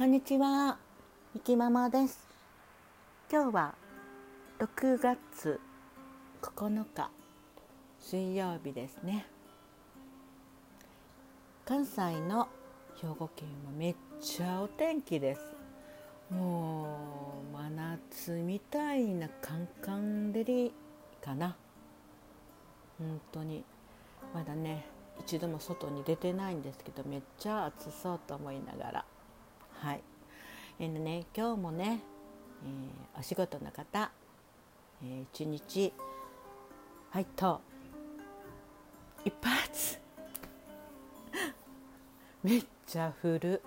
こんにちは、みきママです。今日は6月9日水曜日ですね。関西の兵庫県はめっちゃお天気です。もう真夏みたいなカンカン照りかな。本当にまだね一度も外に出てないんですけどめっちゃ暑そうと思いながらはい。えーね、今日もね、えー、お仕事の方、えー、一日はいと一発 めっちゃ降る。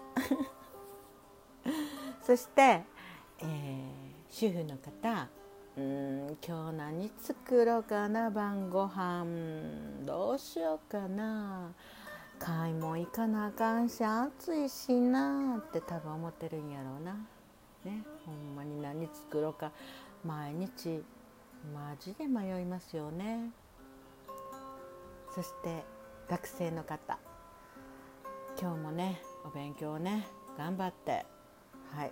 そして、えー、主婦の方うん今日何作ろうかな晩ご飯どうしようかな。買い物行かなあかんし暑いしなって多分思ってるんやろうな。ねほんまに何作ろうか。毎日マジで迷いますよね。そして学生の方。今日もねお勉強をね頑張って。はい。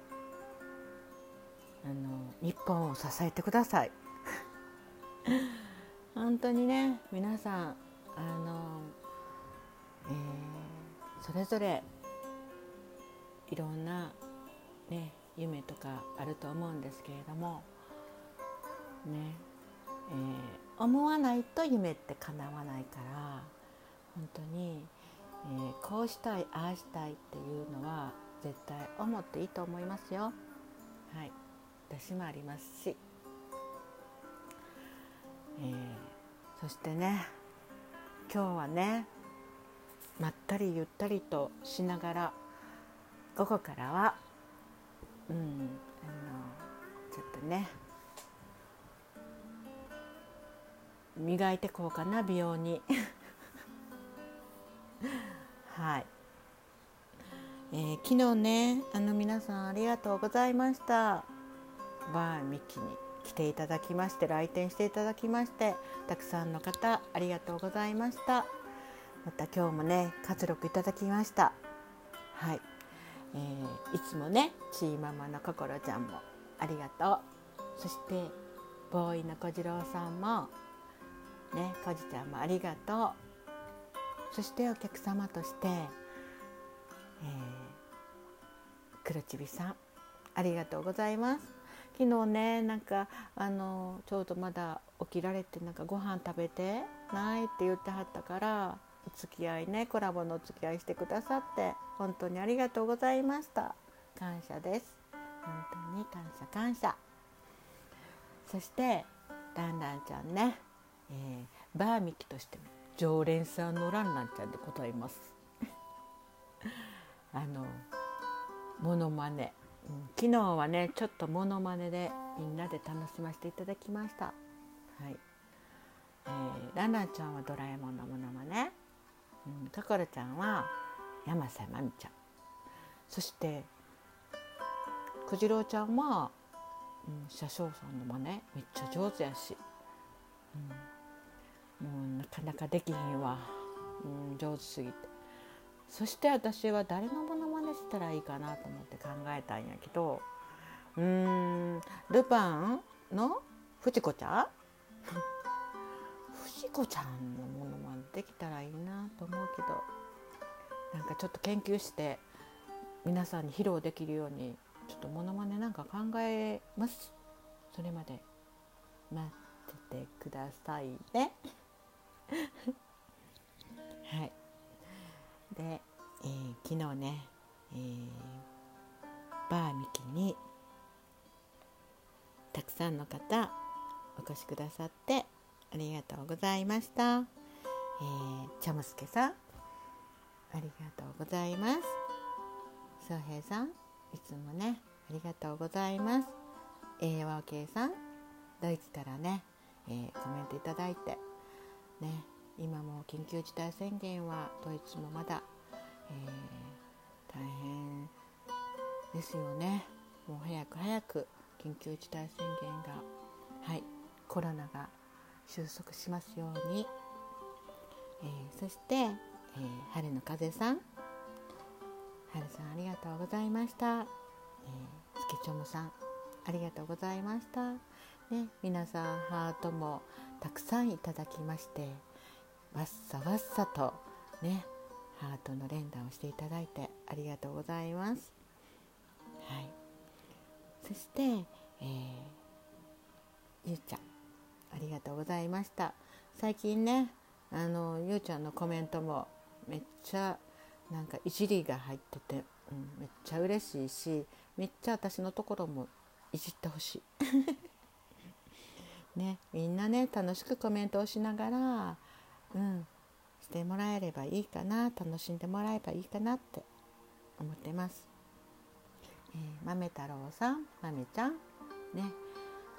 あの日本を支えてください。本当にね皆さんあの、ー、それぞれいろんな、ね、夢とかあると思うんですけれどもね、えー、思わないと夢って叶わないから本当に、えー、こうしたいああしたいっていうのは絶対思っていいと思いますよ。はい私もありますし、えー、そしてね今日はねまったりゆったりとしながら午後からはうんあのちょっとね磨いてこうかな美容に。はい。えー、昨日ねあの皆さんありがとうございました。バーミキに来ていただきまして来店していただきましてたくさんの方ありがとうございました。また今日もね活力いただきました。はい、えー、いつもねチーママの心ちゃんもありがとう。そしてボーイの小次郎さんもねこじちゃんもありがとう。そしてお客様として、えー、黒ちびさんありがとうございます。昨日ねなんかあのちょうどまだ起きられてなんかご飯食べてないって言ってはったから付き合いねコラボのお付き合いしてくださって本当にありがとうございました。感謝です。本当に感謝感謝。そしてランランちゃんね、えー、バーミキとしても常連さんのランランちゃんでございます。あのモノマネ。うん、昨日はねちょっとモノマネでみんなで楽しませていただきました。はい。えー、ランランちゃんはドラえもんのモノマネ、うん、かころちゃんは山瀬まみちゃん。そしてくじろうちゃんは、うん、車掌さんの真似。めっちゃ上手やし、うん、もうなかなかできひんわ、うん、上手すぎて。そして私は誰のモノマネしたらいいかなと思って考えたんやけど。うーんルパンのフチコちゃん？フチコちゃんのモノマネできたらいいなと思うけどなんかちょっと研究して皆さんに披露できるようにちょっとモノマネなんか考えます？それまで待っててくださいね。はい。で、えー、昨日ね、えー、バーミキにたくさんの方お越しくださってありがとうございました、えー、チャムスケさん。ありがとうございます。翔平さん。いつもねありがとうございます。栄和系さん。ドイツからね、えー、コメントいただいて。ね今も緊急事態宣言はドイツもまだ、えー、大変ですよね。もう早く早く緊急事態宣言がはいコロナが収束しますように、えー、そして、えー、春の風さん。はるさんありがとうございました、えー、スケチョムさんありがとうございました。ね皆さんハートもたくさんいただきましてわっさわっさとねハートの連打をしていただいてありがとうございます。はい。そして、えー、ゆうちゃん。ありがとうございました最近ねあのゆうちゃんのコメントもめっちゃなんかいじりが入ってて、うん、めっちゃ嬉しいしめっちゃ私のところもいじってほしい ねみんなね楽しくコメントをしながらうんしてもらえればいいかな楽しんでもらえばいいかなって思ってます。えー、豆太郎さん豆ちゃんね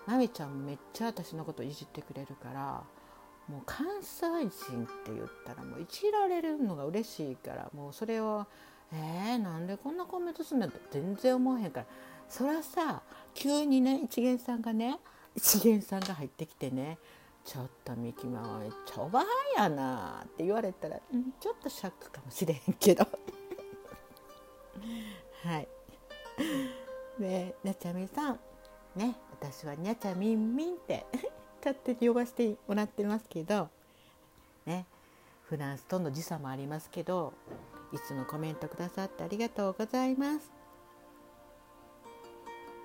豆ちゃんめっちゃ私のこといじってくれるからもう関西人って言ったらもういじられるのが嬉しいからもうそれをえー、なんでこんなコメントすんだって全然思わへんから。そらさ急にね一元さんがね一元さんが入ってきてねちょっとミキマめっちゃおばはんやなって言われたら、うん、ちょっとシャックかもしれへんけど。はい。でなちゃみさんね私はにゃちゃみんみんって 勝手に呼ばせてもらってますけどねフランスとの時差もありますけどいつもコメントくださってありがとうございます。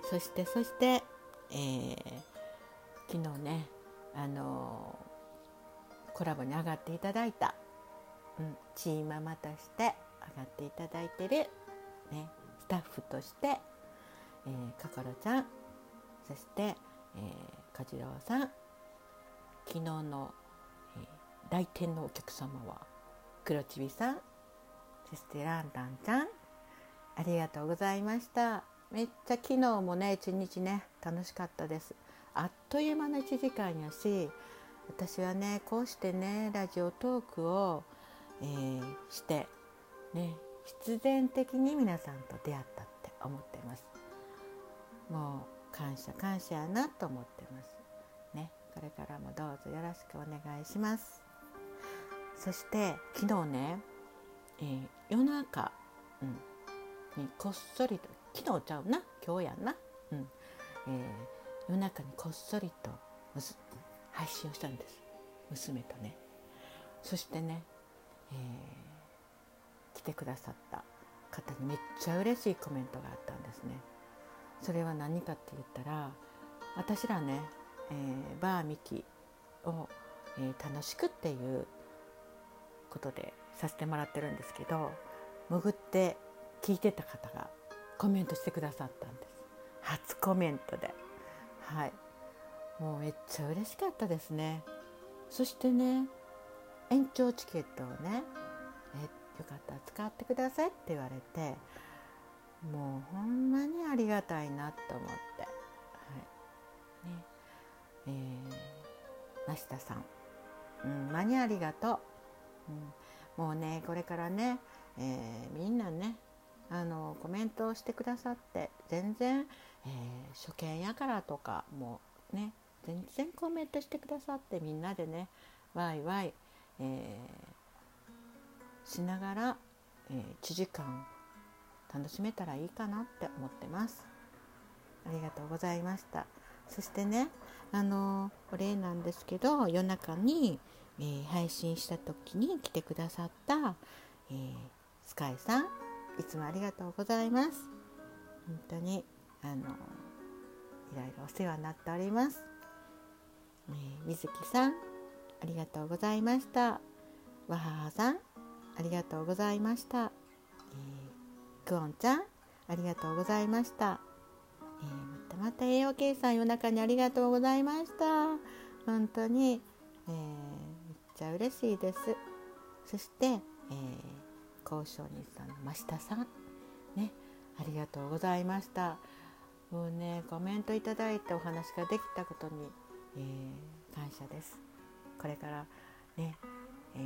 そしてそして、えー、昨日ねあのコラボに上がっていただいた、うん、チーママとして上がっていただいてる、ね、スタッフとして、えー、かころちゃんそして、えー、かじろうさん昨日の、えー、来店のお客様は黒ちびさんそしてランランちゃんありがとうございました。めっちゃ昨日もね一日ね楽しかったです。あっという間の1時間やし私はねこうしてねラジオトークを、えー、してね必然的に皆さんと出会ったって思ってます。もう感謝感謝やなと思ってます。ねこれからもどうぞよろしくお願いします。そして昨日ね、えー、夜中、うん、にこっそりと昨日ちゃうな今日やな、うんえー夜中にこっそりと配信をしたんです。娘とね。そしてね、えー、来てくださった方にめっちゃ嬉しいコメントがあったんですね。それは何かって言ったら私らね、えー、バーミキを、えー、楽しくっていうことでさせてもらってるんですけど潜って聞いてた方がコメントしてくださったんです。初コメントで。はい。もうめっちゃ嬉しかったですね。そしてね延長チケットをねえよかったら使ってくださいって言われてもうほんまにありがたいなと思って。はい。ね。えー、増田さん、うん、まにありがとう、うん、もうねこれからね、えー、みんなねあのコメントをしてくださって全然えー、初見やからとかもうね全然コメントしてくださってみんなでねワイワイ、えー、しながら、えー、1時間楽しめたらいいかなって思ってます。ありがとうございました。そしてね、あのお礼なんですけど夜中に、えー、配信した時に来てくださった、えー、スカイさんいつもありがとうございます。本当にあのいろいろお世話になっております。えー、水木さんありがとうございました。わははさんありがとうございました。クオンちゃんありがとうございました。えー、またまた栄養計算夜中にありがとうございました。本当に、えー、めっちゃ嬉しいです。そして、えー、交渉人さんの真下さんねありがとうございました。もうねコメントいただいてお話ができたことに、えー、感謝ですこれからね、えー、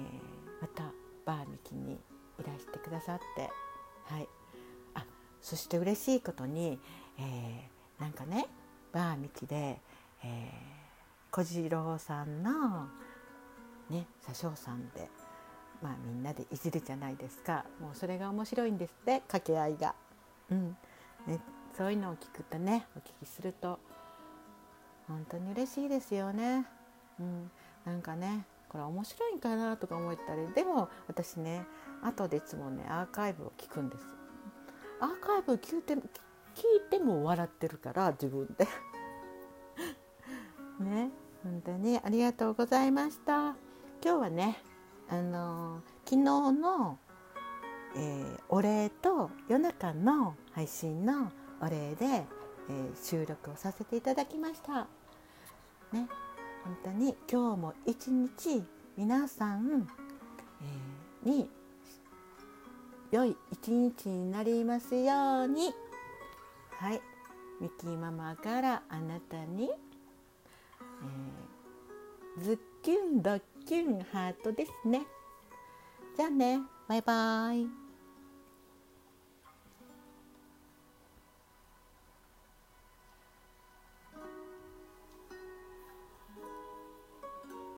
またバーミキにいらしてくださってはいそして嬉しいことに、えー、なんかねバーミキで、えー、小次郎さんのね車掌さんでまあみんなでいじるじゃないですか。もうそれが面白いんですって掛け合いが、うん。ね、そういうのを聞くとねお聞きすると本当に嬉しいですよね、うん、なんかねこれ面白いんかなとか思ったり。でも私ね後でいつもねアーカイブを聞くんですアーカイブ聞いて聞いても笑ってるから自分で。ね本当に。ありがとうございました。今日はねあの昨日の、えー、お礼と夜中の配信のお礼で、えー、収録をさせていただきました。ね本当に今日も一日皆さん、えー、に良い一日になりますように。はい。ミキーママからあなたに、えー、ズッキュンドッキュンハートですね。じゃあね。バイバーイ。